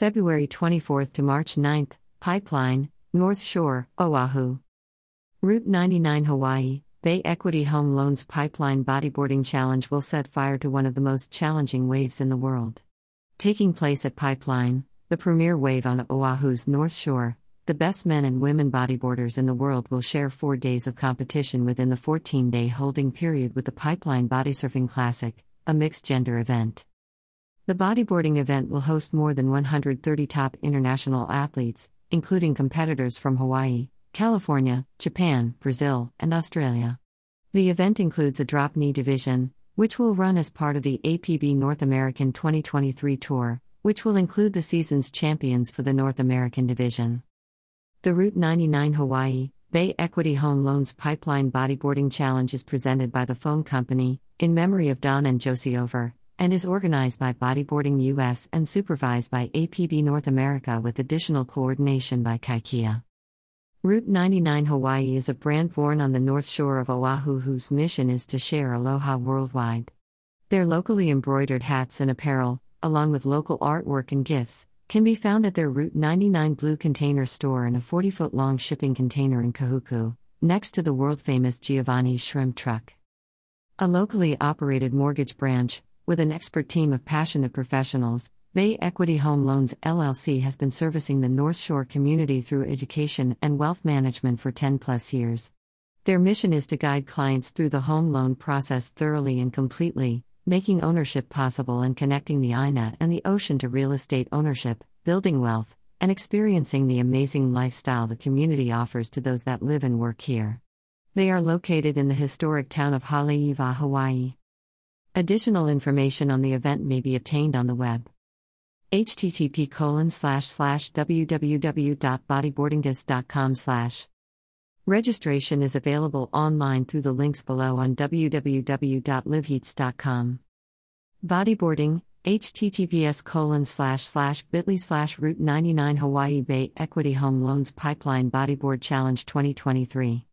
February 24 to March 9, Pipeline, North Shore, Oahu. Route 99 Hawaii, Bay Equity Home Loans Pipeline Bodyboarding Challenge will set fire to one of the most challenging waves in the world. Taking place at Pipeline, the premier wave on Oahu's North Shore, the best men and women bodyboarders in the world will share four days of competition within the 14 day holding period with the Pipeline Bodysurfing Classic, a mixed gender event. The bodyboarding event will host more than 130 top international athletes, including competitors from Hawaii, California, Japan, Brazil, and Australia. The event includes a drop knee division, which will run as part of the APB North American 2023 Tour, which will include the season's champions for the North American division. The Route 99 Hawaii Bay Equity Home Loans Pipeline Bodyboarding Challenge is presented by the Foam Company, in memory of Don and Josie Over, and is organized by Bodyboarding US and supervised by APB North America with additional coordination by Kaikia. Route 99 Hawaii is a brand born on the north shore of Oahu whose mission is to share aloha worldwide. Their locally embroidered hats and apparel, along with local artwork and gifts, can be found at their Route 99 Blue Container store in a 40 foot long shipping container in Kahuku, next to the world famous Giovanni's Shrimp Truck. A locally operated mortgage branch, with an expert team of passionate professionals, Bay Equity Home Loans LLC has been servicing the North Shore community through education and wealth management for 10 plus years. Their mission is to guide clients through the home loan process thoroughly and completely, making ownership possible and connecting the aina and the ocean to real estate ownership, building wealth, and experiencing the amazing lifestyle the community offers to those that live and work here. They are located in the historic town of Haleiwa, Hawaii. Additional information on the event may be obtained on the web http www.bodyboardingus.com slash Registration is available online through the links below on www.liveheats.com. Bodyboarding, https colon slash slash bit.ly slash route 99 Hawaii Bay Equity Home Loans Pipeline Bodyboard Challenge 2023.